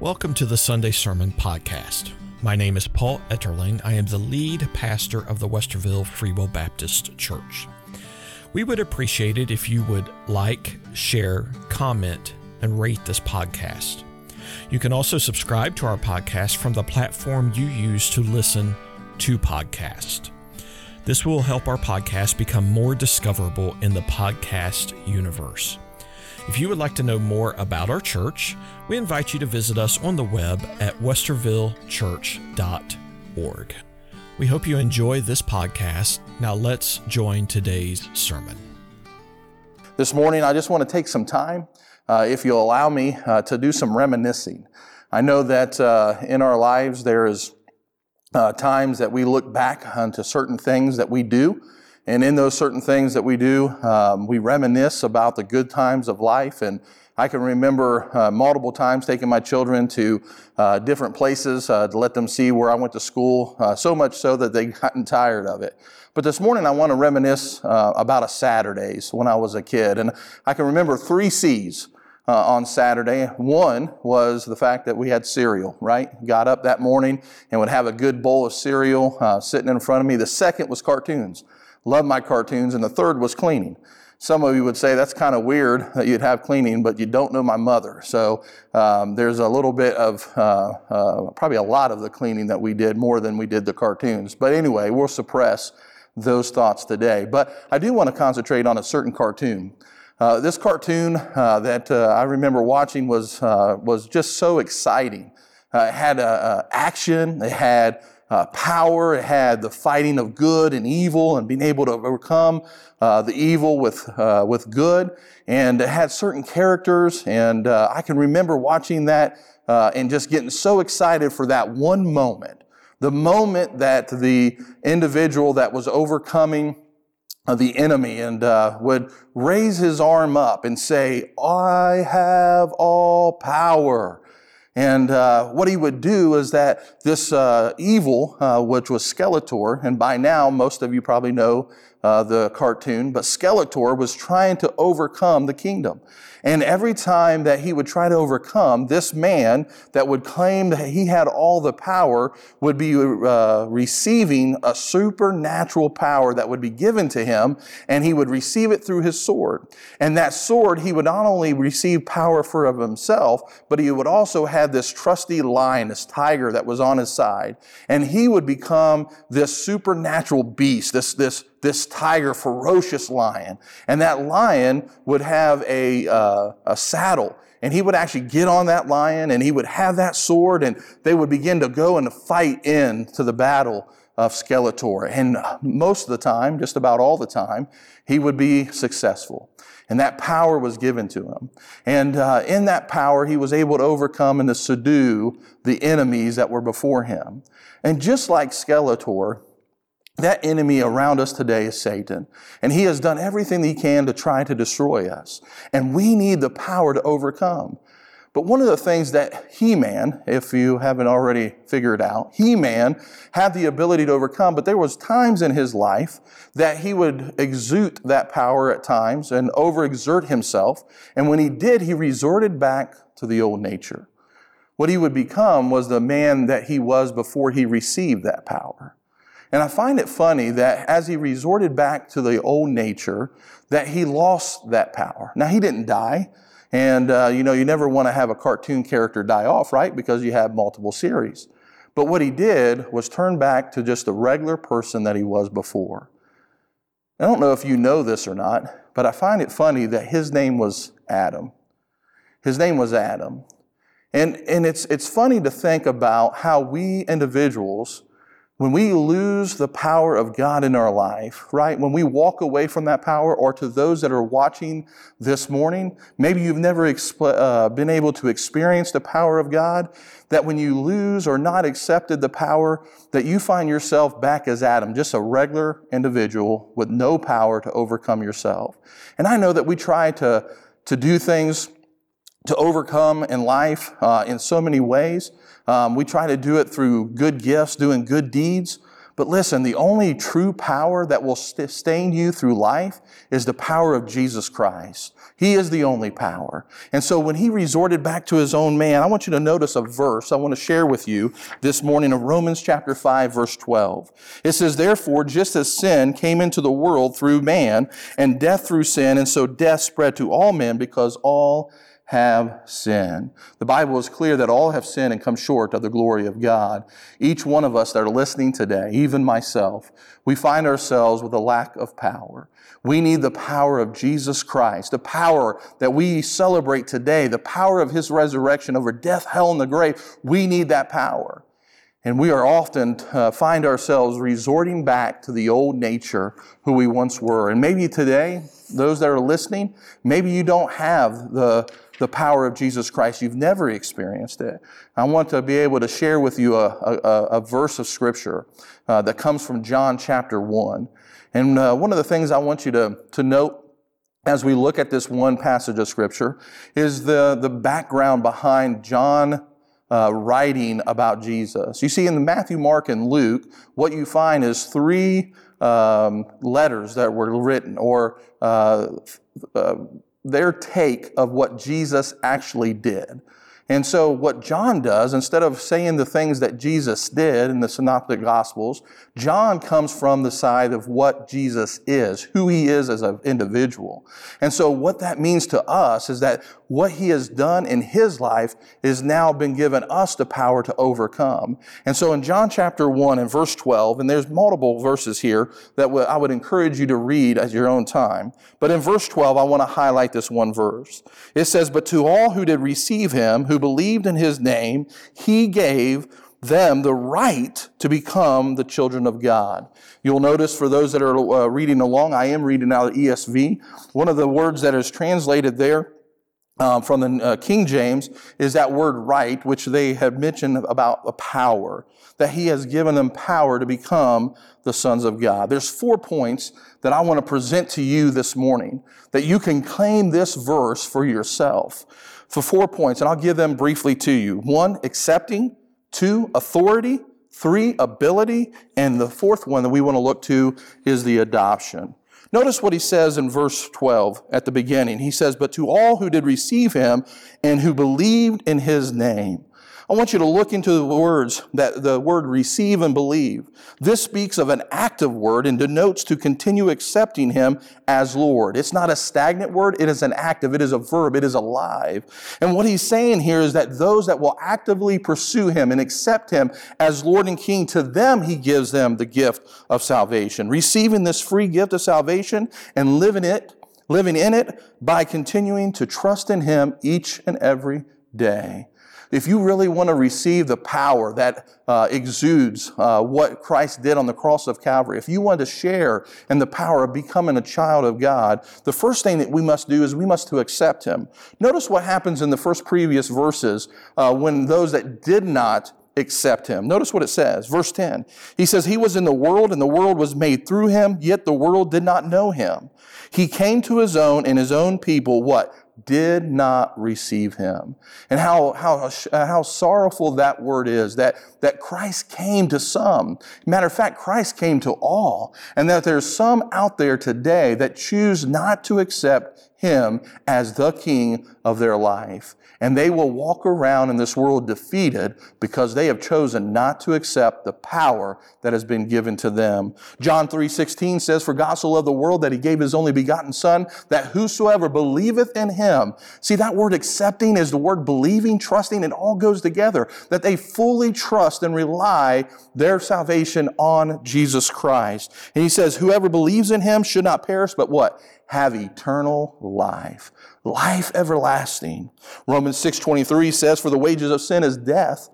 Welcome to the Sunday Sermon Podcast. My name is Paul Etterling. I am the lead pastor of the Westerville Free Will Baptist Church. We would appreciate it if you would like, share, comment, and rate this podcast. You can also subscribe to our podcast from the platform you use to listen to podcasts. This will help our podcast become more discoverable in the podcast universe. If you would like to know more about our church, we invite you to visit us on the web at westervillechurch.org. We hope you enjoy this podcast. Now let's join today's sermon. This morning, I just want to take some time, uh, if you'll allow me, uh, to do some reminiscing. I know that uh, in our lives there is uh, times that we look back onto certain things that we do and in those certain things that we do, um, we reminisce about the good times of life. And I can remember uh, multiple times taking my children to uh, different places uh, to let them see where I went to school, uh, so much so that they gotten tired of it. But this morning I want to reminisce uh, about a Saturdays when I was a kid. And I can remember three C's. Uh, on Saturday. One was the fact that we had cereal, right? Got up that morning and would have a good bowl of cereal uh, sitting in front of me. The second was cartoons. Love my cartoons. And the third was cleaning. Some of you would say that's kind of weird that you'd have cleaning, but you don't know my mother. So um, there's a little bit of, uh, uh, probably a lot of the cleaning that we did more than we did the cartoons. But anyway, we'll suppress those thoughts today. But I do want to concentrate on a certain cartoon. Uh, this cartoon uh, that uh, I remember watching was uh, was just so exciting. it had action. It had uh, power. It had the fighting of good and evil and being able to overcome uh, the evil with, uh, with good. And it had certain characters. And uh, I can remember watching that uh, and just getting so excited for that one moment. The moment that the individual that was overcoming uh, the enemy and would raise his arm up and say, I have all power. And uh, what he would do is that this uh, evil, uh, which was Skeletor, and by now most of you probably know uh, the cartoon, but Skeletor was trying to overcome the kingdom. And every time that he would try to overcome, this man that would claim that he had all the power would be uh, receiving a supernatural power that would be given to him, and he would receive it through his sword. And that sword, he would not only receive power for of himself, but he would also have this trusty lion, this tiger that was on his side. And he would become this supernatural beast, this, this this tiger, ferocious lion. And that lion would have a, uh, a saddle. And he would actually get on that lion and he would have that sword and they would begin to go and fight into the battle of Skeletor. And most of the time, just about all the time, he would be successful. And that power was given to him. And uh, in that power, he was able to overcome and to subdue the enemies that were before him. And just like Skeletor, that enemy around us today is Satan. And he has done everything he can to try to destroy us. And we need the power to overcome. But one of the things that He-Man, if you haven't already figured out, He-Man had the ability to overcome, but there was times in his life that he would exude that power at times and overexert himself. And when he did, he resorted back to the old nature. What he would become was the man that he was before he received that power. And I find it funny that as he resorted back to the old nature, that he lost that power. Now, he didn't die. And, uh, you know, you never want to have a cartoon character die off, right? Because you have multiple series. But what he did was turn back to just the regular person that he was before. I don't know if you know this or not, but I find it funny that his name was Adam. His name was Adam. And, and it's, it's funny to think about how we individuals when we lose the power of God in our life, right? When we walk away from that power, or to those that are watching this morning, maybe you've never exp- uh, been able to experience the power of God, that when you lose or not accepted the power, that you find yourself back as Adam, just a regular individual with no power to overcome yourself. And I know that we try to, to do things to overcome in life uh, in so many ways. Um, we try to do it through good gifts, doing good deeds. But listen, the only true power that will sustain you through life is the power of Jesus Christ. He is the only power. And so when he resorted back to his own man, I want you to notice a verse I want to share with you this morning of Romans chapter 5 verse 12. It says, Therefore, just as sin came into the world through man and death through sin, and so death spread to all men because all have sinned. The Bible is clear that all have sinned and come short of the glory of God. Each one of us that are listening today, even myself, we find ourselves with a lack of power. We need the power of Jesus Christ, the power that we celebrate today, the power of His resurrection over death, hell, and the grave. We need that power. And we are often uh, find ourselves resorting back to the old nature who we once were. And maybe today, those that are listening, maybe you don't have the the power of Jesus Christ. You've never experienced it. I want to be able to share with you a, a, a verse of Scripture uh, that comes from John chapter 1. And uh, one of the things I want you to, to note as we look at this one passage of Scripture is the, the background behind John uh, writing about Jesus. You see, in the Matthew, Mark, and Luke, what you find is three um, letters that were written or uh, uh their take of what Jesus actually did. And so, what John does, instead of saying the things that Jesus did in the Synoptic Gospels, John comes from the side of what Jesus is, who he is as an individual. And so, what that means to us is that what he has done in his life is now been given us the power to overcome. And so, in John chapter 1 and verse 12, and there's multiple verses here that I would encourage you to read at your own time. But in verse 12, I want to highlight this one verse. It says, But to all who did receive him, who believed in his name, he gave them the right to become the children of God. You'll notice for those that are uh, reading along, I am reading out of ESV. One of the words that is translated there um, from the uh, King James is that word right, which they have mentioned about a power, that he has given them power to become the sons of God. There's four points that I want to present to you this morning that you can claim this verse for yourself for four points, and I'll give them briefly to you. One, accepting. Two, authority. Three, ability. And the fourth one that we want to look to is the adoption. Notice what he says in verse 12 at the beginning. He says, But to all who did receive him and who believed in his name. I want you to look into the words that the word receive and believe. This speaks of an active word and denotes to continue accepting him as Lord. It's not a stagnant word. It is an active. It is a verb. It is alive. And what he's saying here is that those that will actively pursue him and accept him as Lord and King, to them he gives them the gift of salvation. Receiving this free gift of salvation and living it, living in it by continuing to trust in him each and every day if you really want to receive the power that uh, exudes uh, what Christ did on the cross of Calvary, if you want to share in the power of becoming a child of God, the first thing that we must do is we must to accept Him. Notice what happens in the first previous verses uh, when those that did not accept him. Notice what it says. Verse 10. He says, He was in the world, and the world was made through him, yet the world did not know him. He came to his own, and his own people, what? Did not receive him. And how, how, uh, how sorrowful that word is that, that Christ came to some. Matter of fact, Christ came to all. And that there's some out there today that choose not to accept him as the king of their life and they will walk around in this world defeated because they have chosen not to accept the power that has been given to them. John 3:16 says for God so loved the world that he gave his only begotten son that whosoever believeth in him. See that word accepting is the word believing, trusting, it all goes together. That they fully trust and rely their salvation on Jesus Christ. And he says whoever believes in him should not perish but what? Have eternal life life everlasting. Romans 6:23 says for the wages of sin is death,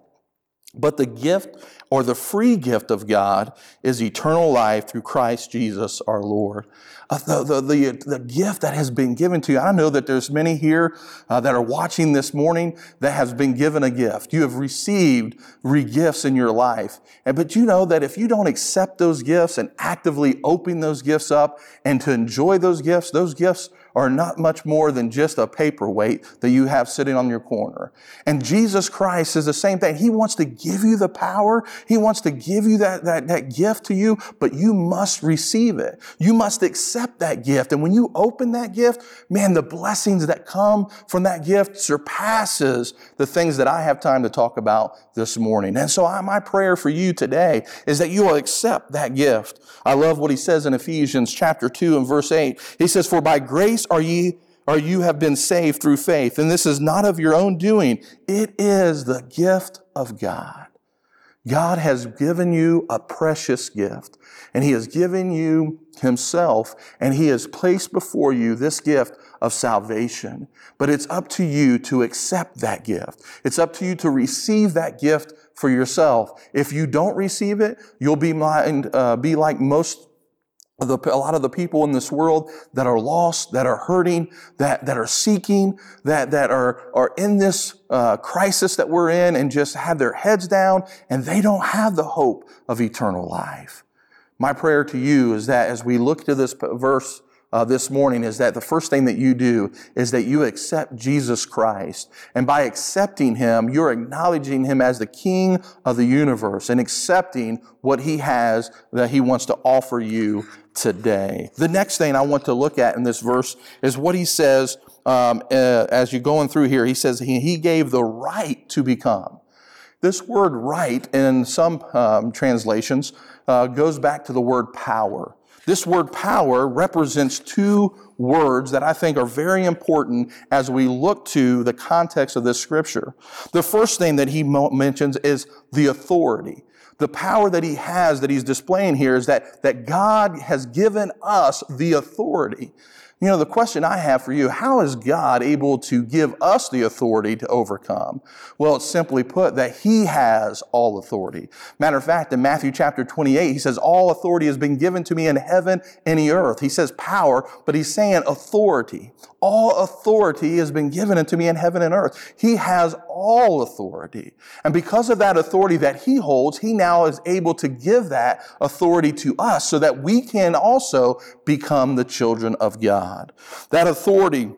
but the gift or the free gift of God is eternal life through Christ Jesus our Lord. Uh, the, the, the, the, gift that has been given to you. I know that there's many here uh, that are watching this morning that has been given a gift. You have received re gifts in your life. And, but you know that if you don't accept those gifts and actively open those gifts up and to enjoy those gifts, those gifts are not much more than just a paperweight that you have sitting on your corner. And Jesus Christ is the same thing. He wants to give you the power He wants to give you that, that, that gift to you, but you must receive it. You must accept that gift. And when you open that gift, man, the blessings that come from that gift surpasses the things that I have time to talk about this morning. And so I, my prayer for you today is that you will accept that gift. I love what he says in Ephesians chapter 2 and verse 8. He says, For by grace are ye or you have been saved through faith. And this is not of your own doing. It is the gift of God. God has given you a precious gift and he has given you himself and he has placed before you this gift of salvation. But it's up to you to accept that gift. It's up to you to receive that gift for yourself. If you don't receive it, you'll be, mind, uh, be like most the, a lot of the people in this world that are lost, that are hurting, that, that are seeking, that, that are, are in this uh, crisis that we're in and just have their heads down and they don't have the hope of eternal life. My prayer to you is that as we look to this verse uh, this morning is that the first thing that you do is that you accept Jesus Christ. And by accepting Him, you're acknowledging Him as the King of the universe and accepting what He has that He wants to offer you today. The next thing I want to look at in this verse is what He says um, uh, as you're going through here. He says he, he gave the right to become. This word right in some um, translations uh, goes back to the word power. This word power represents two words that I think are very important as we look to the context of this scripture. The first thing that he mentions is the authority. The power that he has that he's displaying here is that, that God has given us the authority. You know, the question I have for you, how is God able to give us the authority to overcome? Well, it's simply put that He has all authority. Matter of fact, in Matthew chapter 28, He says, all authority has been given to me in heaven and the earth. He says power, but He's saying authority. All authority has been given unto me in heaven and earth. He has all authority. And because of that authority that he holds, he now is able to give that authority to us so that we can also become the children of God. That authority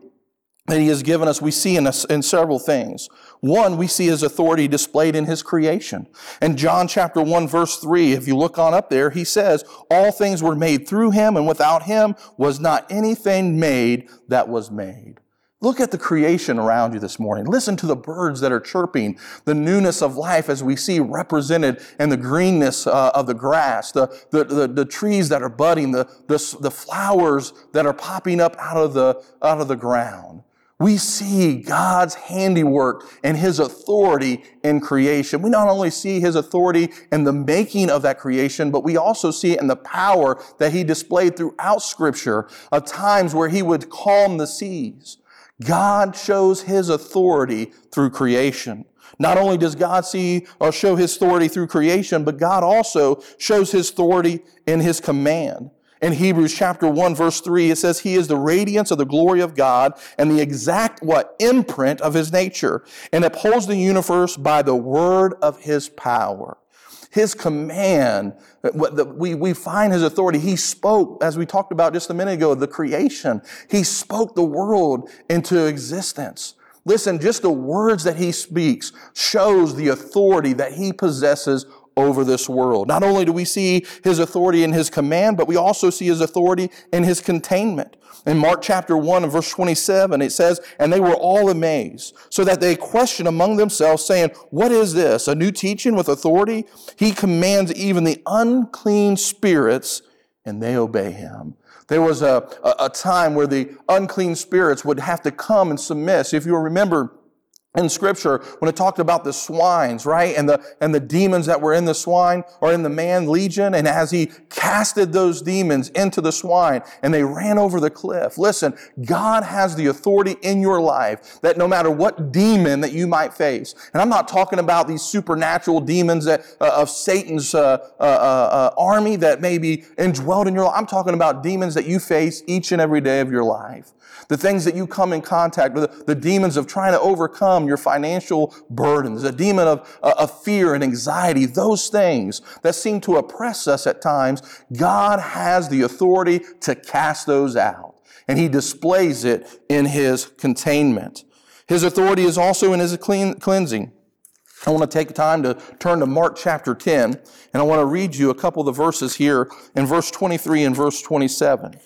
that he has given us, we see in, in several things. One, we see his authority displayed in his creation. In John chapter 1 verse 3, if you look on up there, he says, all things were made through him and without him was not anything made that was made. Look at the creation around you this morning. Listen to the birds that are chirping, the newness of life as we see represented in the greenness uh, of the grass, the, the, the, the, trees that are budding, the, the, the flowers that are popping up out of the, out of the ground. We see God's handiwork and His authority in creation. We not only see His authority in the making of that creation, but we also see it in the power that He displayed throughout Scripture of times where He would calm the seas God shows his authority through creation. Not only does God see or show his authority through creation, but God also shows his authority in his command. In Hebrews chapter 1 verse 3, it says, He is the radiance of the glory of God and the exact what? Imprint of his nature and upholds the universe by the word of his power. His command, we, we find his authority. He spoke, as we talked about just a minute ago, the creation. He spoke the world into existence. Listen, just the words that he speaks shows the authority that he possesses over this world. Not only do we see his authority in his command, but we also see his authority in his containment. In Mark chapter 1 and verse 27, it says, And they were all amazed, so that they questioned among themselves, saying, What is this? A new teaching with authority? He commands even the unclean spirits, and they obey him. There was a, a, a time where the unclean spirits would have to come and submit. If you remember, in scripture when it talked about the swines, right? And the, and the demons that were in the swine or in the man legion. And as he casted those demons into the swine and they ran over the cliff. Listen, God has the authority in your life that no matter what demon that you might face, and I'm not talking about these supernatural demons that, uh, of Satan's uh, uh, uh, army that may be indwelled in your life. I'm talking about demons that you face each and every day of your life the things that you come in contact with, the demons of trying to overcome your financial burdens, the demon of, uh, of fear and anxiety, those things that seem to oppress us at times, God has the authority to cast those out. And He displays it in His containment. His authority is also in His clean, cleansing. I want to take time to turn to Mark chapter 10, and I want to read you a couple of the verses here in verse 23 and verse 27.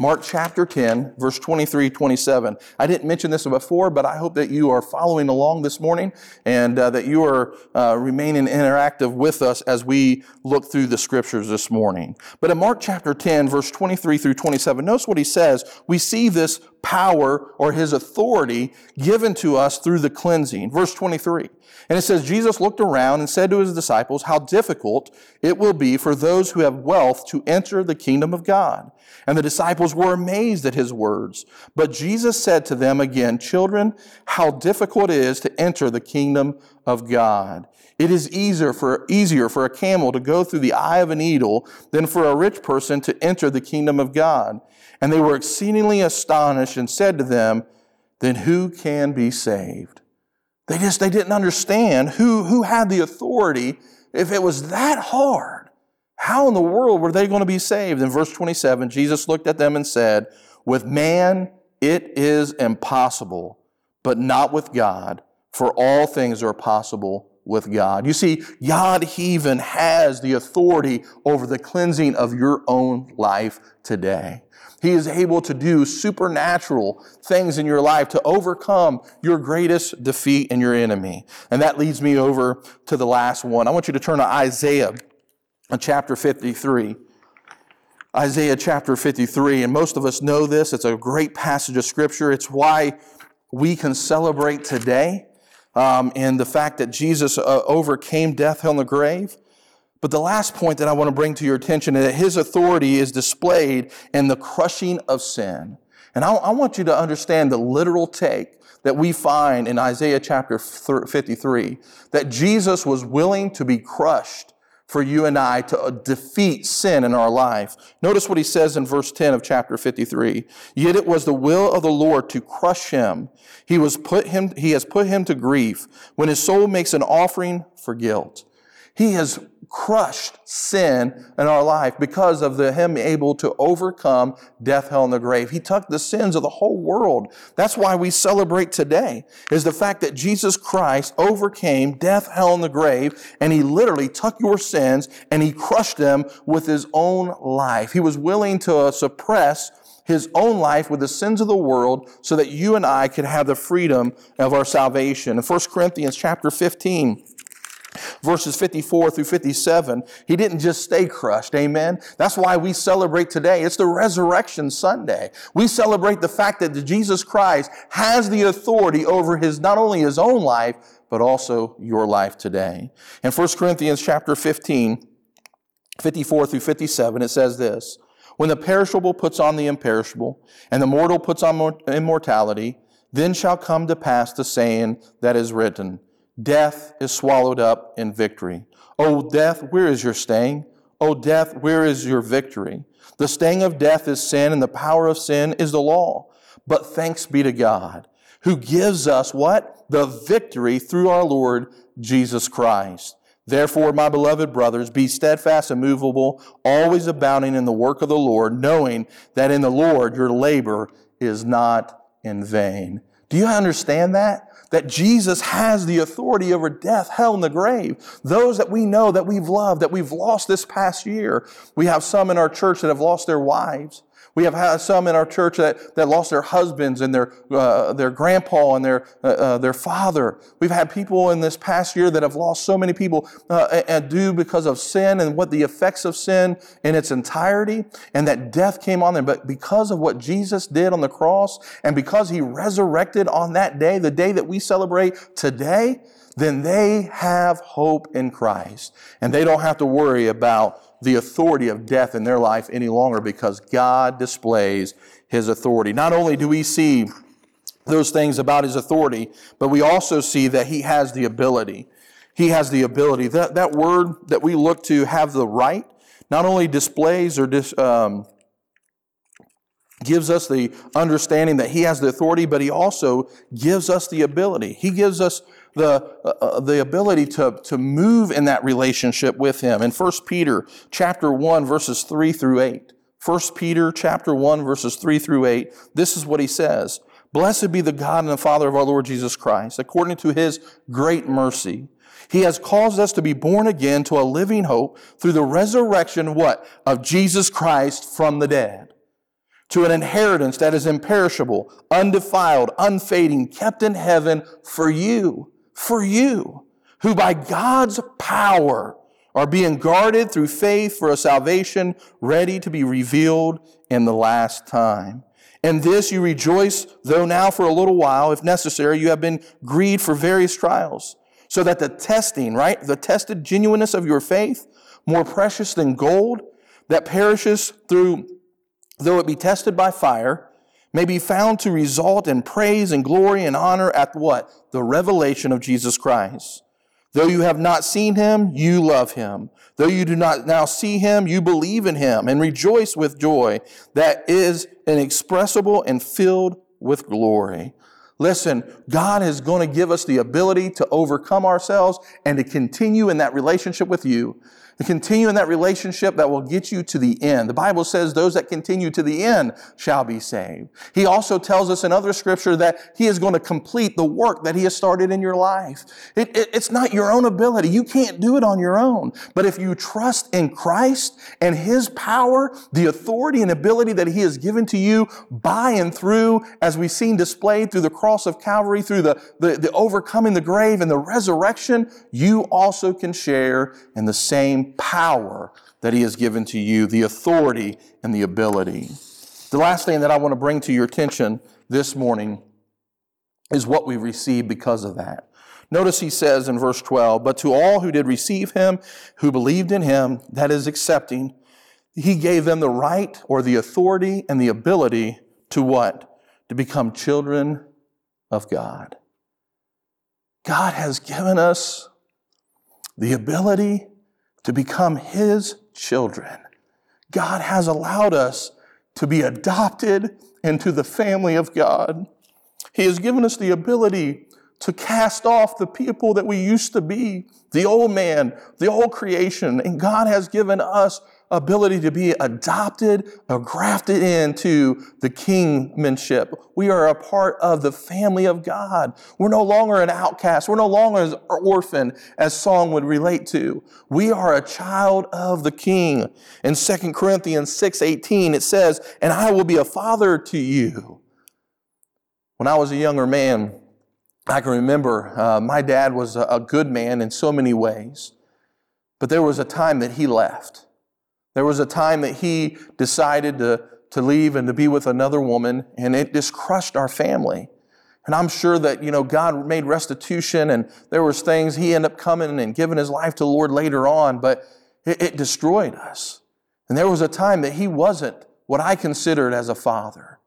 Mark chapter 10, verse 23, 27. I didn't mention this before, but I hope that you are following along this morning and uh, that you are uh, remaining interactive with us as we look through the scriptures this morning. But in Mark chapter 10, verse 23 through 27, notice what he says. We see this power or his authority given to us through the cleansing. Verse 23. And it says, Jesus looked around and said to his disciples, How difficult it will be for those who have wealth to enter the kingdom of God. And the disciples were amazed at his words. But Jesus said to them again, Children, how difficult it is to enter the kingdom of God. It is easier for, easier for a camel to go through the eye of a needle than for a rich person to enter the kingdom of God. And they were exceedingly astonished and said to them, Then who can be saved? They just they didn't understand who, who had the authority. If it was that hard, how in the world were they going to be saved? In verse 27, Jesus looked at them and said, With man it is impossible, but not with God, for all things are possible with God. You see, God even has the authority over the cleansing of your own life today. He is able to do supernatural things in your life to overcome your greatest defeat and your enemy. And that leads me over to the last one. I want you to turn to Isaiah uh, chapter 53. Isaiah chapter 53, and most of us know this. It's a great passage of scripture. It's why we can celebrate today um, and the fact that Jesus uh, overcame death, hell, and the grave. But the last point that I want to bring to your attention is that his authority is displayed in the crushing of sin. And I, I want you to understand the literal take that we find in Isaiah chapter 53 that Jesus was willing to be crushed for you and I to uh, defeat sin in our life. Notice what he says in verse 10 of chapter 53. Yet it was the will of the Lord to crush him. He was put him, he has put him to grief when his soul makes an offering for guilt. He has crushed sin in our life because of the, him able to overcome death, hell, and the grave. He took the sins of the whole world. That's why we celebrate today, is the fact that Jesus Christ overcame death, hell, and the grave, and he literally took your sins and he crushed them with his own life. He was willing to suppress his own life with the sins of the world so that you and I could have the freedom of our salvation. In 1 Corinthians chapter 15, verses 54 through 57, he didn't just stay crushed. Amen. That's why we celebrate today. It's the resurrection Sunday. We celebrate the fact that Jesus Christ has the authority over his, not only his own life, but also your life today. In 1 Corinthians chapter 15, 54 through 57, it says this, when the perishable puts on the imperishable and the mortal puts on immortality, then shall come to pass the saying that is written, Death is swallowed up in victory. O death, where is your sting? O death, where is your victory? The sting of death is sin, and the power of sin is the law. But thanks be to God, who gives us what? The victory through our Lord Jesus Christ. Therefore, my beloved brothers, be steadfast and movable, always abounding in the work of the Lord, knowing that in the Lord your labor is not in vain. Do you understand that? That Jesus has the authority over death, hell, and the grave. Those that we know, that we've loved, that we've lost this past year. We have some in our church that have lost their wives. We have had some in our church that, that lost their husbands and their, uh, their grandpa and their, uh, uh, their father. We've had people in this past year that have lost so many people uh, and due because of sin and what the effects of sin in its entirety and that death came on them. But because of what Jesus did on the cross and because he resurrected on that day, the day that we celebrate today, then they have hope in Christ and they don't have to worry about the authority of death in their life any longer because God displays his authority. Not only do we see those things about his authority, but we also see that he has the ability. He has the ability. That, that word that we look to have the right not only displays or dis, um, gives us the understanding that he has the authority, but he also gives us the ability. He gives us the, uh, uh, the ability to, to move in that relationship with him. In 1 Peter chapter 1, verses 3 through 8. 1 Peter chapter 1, verses 3 through 8, this is what he says. Blessed be the God and the Father of our Lord Jesus Christ. According to his great mercy, He has caused us to be born again to a living hope through the resurrection, what? Of Jesus Christ from the dead. To an inheritance that is imperishable, undefiled, unfading, kept in heaven for you, for you, who by God's power are being guarded through faith for a salvation ready to be revealed in the last time. And this you rejoice, though now for a little while, if necessary, you have been grieved for various trials so that the testing, right, the tested genuineness of your faith, more precious than gold that perishes through, though it be tested by fire, may be found to result in praise and glory and honor at what? The revelation of Jesus Christ. Though you have not seen him, you love him. Though you do not now see him, you believe in him and rejoice with joy that is inexpressible and filled with glory. Listen, God is going to give us the ability to overcome ourselves and to continue in that relationship with you to continue in that relationship that will get you to the end. The Bible says those that continue to the end shall be saved. He also tells us in other scripture that he is going to complete the work that he has started in your life. It, it, it's not your own ability. You can't do it on your own. But if you trust in Christ and his power, the authority and ability that he has given to you by and through, as we've seen displayed through the cross of Calvary, through the, the, the overcoming the grave and the resurrection, you also can share in the same power that He has given to you, the authority and the ability. The last thing that I want to bring to your attention this morning is what we receive because of that. Notice he says in verse 12, But to all who did receive him, who believed in him, that is accepting, he gave them the right or the authority and the ability to what? To become children of God. God has given us the ability to become His children. God has allowed us to be adopted into the family of God. He has given us the ability to cast off the people that we used to be, the old man, the old creation, and God has given us ability to be adopted or grafted into the kingmanship. We are a part of the family of God. We're no longer an outcast. We're no longer an orphan, as song would relate to. We are a child of the king. In 2 Corinthians 6:18, it says, And I will be a father to you. When I was a younger man, I can remember uh, my dad was a good man in so many ways, but there was a time that he left. There was a time that he decided to, to leave and to be with another woman, and it just crushed our family. And I'm sure that, you know, God made restitution and there was things he ended up coming and giving his life to the Lord later on, but it, it destroyed us. And there was a time that he wasn't what I considered as a father.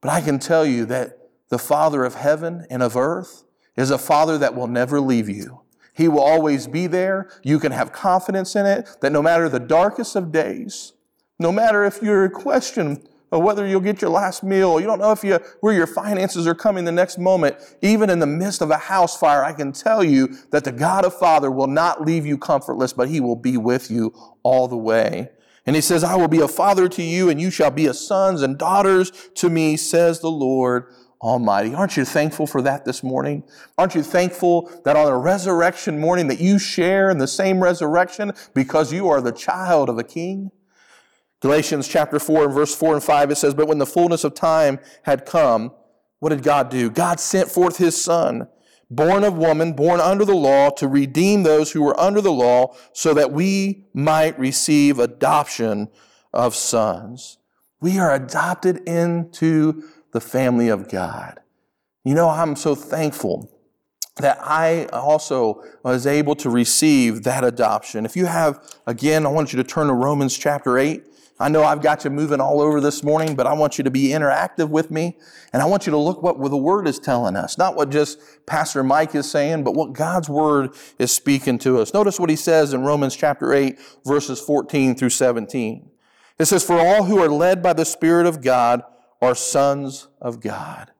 But I can tell you that the Father of heaven and of earth is a Father that will never leave you. He will always be there. You can have confidence in it that no matter the darkest of days, no matter if you're a question of whether you'll get your last meal, you don't know if you, where your finances are coming the next moment, even in the midst of a house fire, I can tell you that the God of Father will not leave you comfortless, but He will be with you all the way. And He says, I will be a father to you, and you shall be as sons and daughters to me, says the Lord Almighty. Aren't you thankful for that this morning? Aren't you thankful that on a resurrection morning that you share in the same resurrection because you are the child of a king? Galatians chapter 4 and verse 4 and 5 it says, But when the fullness of time had come, what did God do? God sent forth his son, born of woman, born under the law, to redeem those who were under the law, so that we might receive adoption of sons. We are adopted into the family of God. You know, I'm so thankful that I also was able to receive that adoption. If you have, again, I want you to turn to Romans chapter 8. I know I've got you moving all over this morning, but I want you to be interactive with me. And I want you to look what the Word is telling us. Not what just Pastor Mike is saying, but what God's Word is speaking to us. Notice what he says in Romans chapter 8, verses 14 through 17. It says, For all who are led by the Spirit of God are sons of God.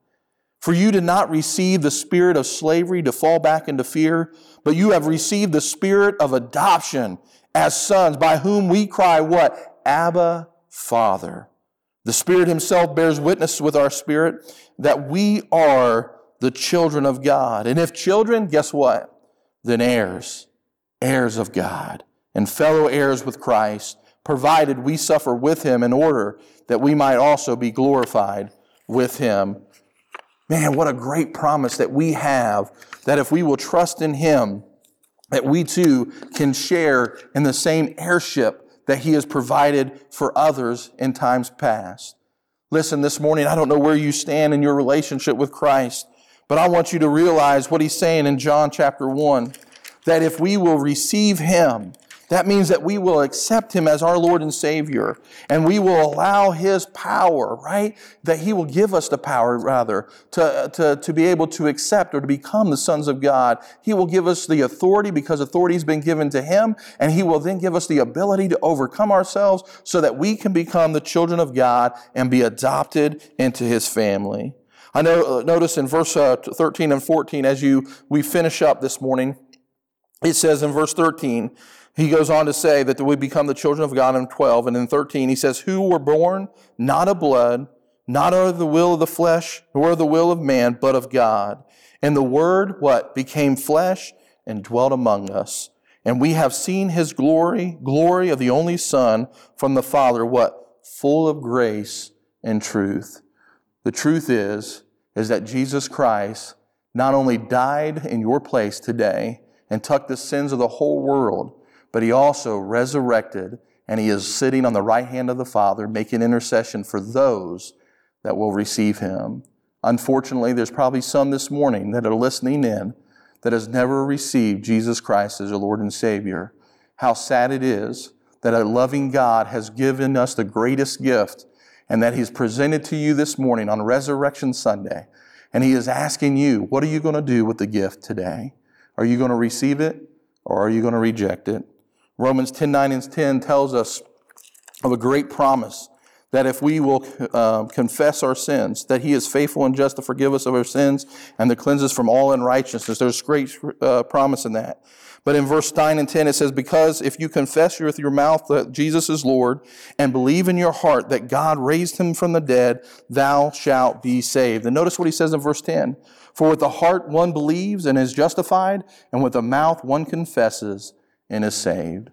For you did not receive the spirit of slavery to fall back into fear, but you have received the spirit of adoption as sons, by whom we cry, What? Abba, Father. The Spirit Himself bears witness with our spirit that we are the children of God. And if children, guess what? then heirs, heirs of God, and fellow heirs with Christ, provided we suffer with him in order that we might also be glorified with him. Man, what a great promise that we have that if we will trust in him, that we too can share in the same heirship that he has provided for others in times past. Listen, this morning, I don't know where you stand in your relationship with Christ, but I want you to realize what he's saying in John chapter 1 that if we will receive him, that means that we will accept him as our Lord and Savior and we will allow his power, right? That he will give us the power, rather, to, to, to be able to accept or to become the sons of God. He will give us the authority because authority has been given to him and he will then give us the ability to overcome ourselves so that we can become the children of God and be adopted into his family. I know, uh, notice in verse uh, 13 and 14 as you, we finish up this morning, it says in verse 13, he goes on to say that we become the children of God in 12. And in 13, he says, Who were born not of blood, not of the will of the flesh, nor of the will of man, but of God. And the Word, what? Became flesh and dwelt among us. And we have seen his glory, glory of the only Son from the Father, what? Full of grace and truth. The truth is, is that Jesus Christ not only died in your place today and took the sins of the whole world, but he also resurrected and he is sitting on the right hand of the Father, making intercession for those that will receive him. Unfortunately, there's probably some this morning that are listening in that has never received Jesus Christ as your Lord and Savior. How sad it is that a loving God has given us the greatest gift and that He's presented to you this morning on Resurrection Sunday. And He is asking you, what are you going to do with the gift today? Are you going to receive it or are you going to reject it? Romans 10 9 and 10 tells us of a great promise that if we will uh, confess our sins, that He is faithful and just to forgive us of our sins and to cleanse us from all unrighteousness. There's great uh, promise in that. But in verse 9 and 10, it says, Because if you confess with your mouth that Jesus is Lord and believe in your heart that God raised him from the dead, thou shalt be saved. And notice what he says in verse 10 For with the heart one believes and is justified, and with the mouth one confesses and is saved.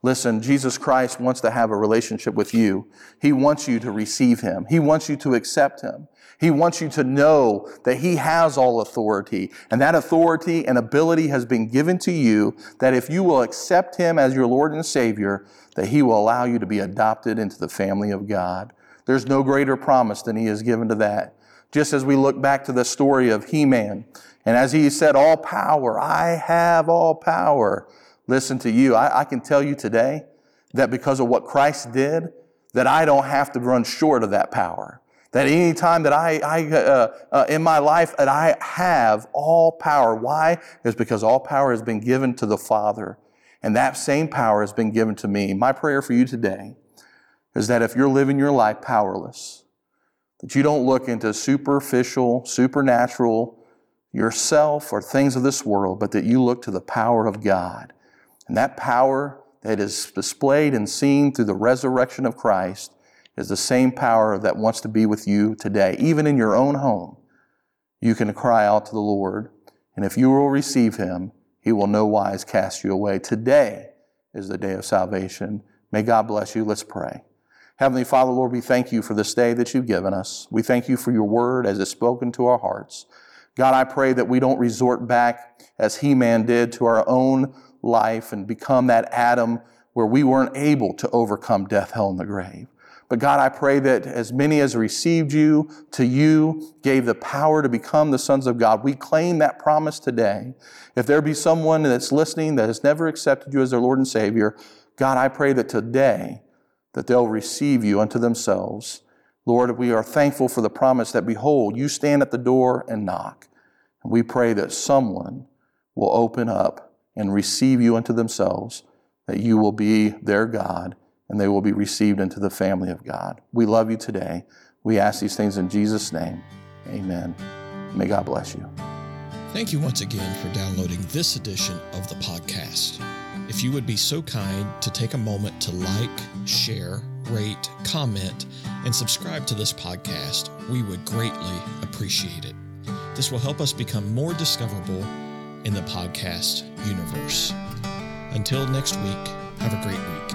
Listen, Jesus Christ wants to have a relationship with you. He wants you to receive Him. He wants you to accept Him. He wants you to know that He has all authority. And that authority and ability has been given to you that if you will accept Him as your Lord and Savior, that He will allow you to be adopted into the family of God. There's no greater promise than He has given to that. Just as we look back to the story of He-Man, and as He said, all power, I have all power listen to you. I, I can tell you today that because of what Christ did, that I don't have to run short of that power. That any time that I, I uh, uh, in my life, that I have all power. Why? Is because all power has been given to the Father, and that same power has been given to me. My prayer for you today is that if you're living your life powerless, that you don't look into superficial, supernatural, yourself or things of this world, but that you look to the power of God and that power that is displayed and seen through the resurrection of Christ is the same power that wants to be with you today. Even in your own home, you can cry out to the Lord. And if you will receive Him, He will no wise cast you away. Today is the day of salvation. May God bless you. Let's pray. Heavenly Father, Lord, we thank you for this day that you've given us. We thank you for your word as it's spoken to our hearts. God, I pray that we don't resort back as He Man did to our own life and become that Adam where we weren't able to overcome death, hell, and the grave. But God, I pray that as many as received you, to you gave the power to become the sons of God. We claim that promise today. If there be someone that's listening that has never accepted you as their Lord and Savior, God, I pray that today that they'll receive you unto themselves. Lord, we are thankful for the promise that behold, you stand at the door and knock. And we pray that someone will open up and receive you unto themselves, that you will be their God and they will be received into the family of God. We love you today. We ask these things in Jesus' name. Amen. May God bless you. Thank you once again for downloading this edition of the podcast. If you would be so kind to take a moment to like, share, rate, comment, and subscribe to this podcast, we would greatly appreciate it. This will help us become more discoverable in the podcast universe. Until next week, have a great week.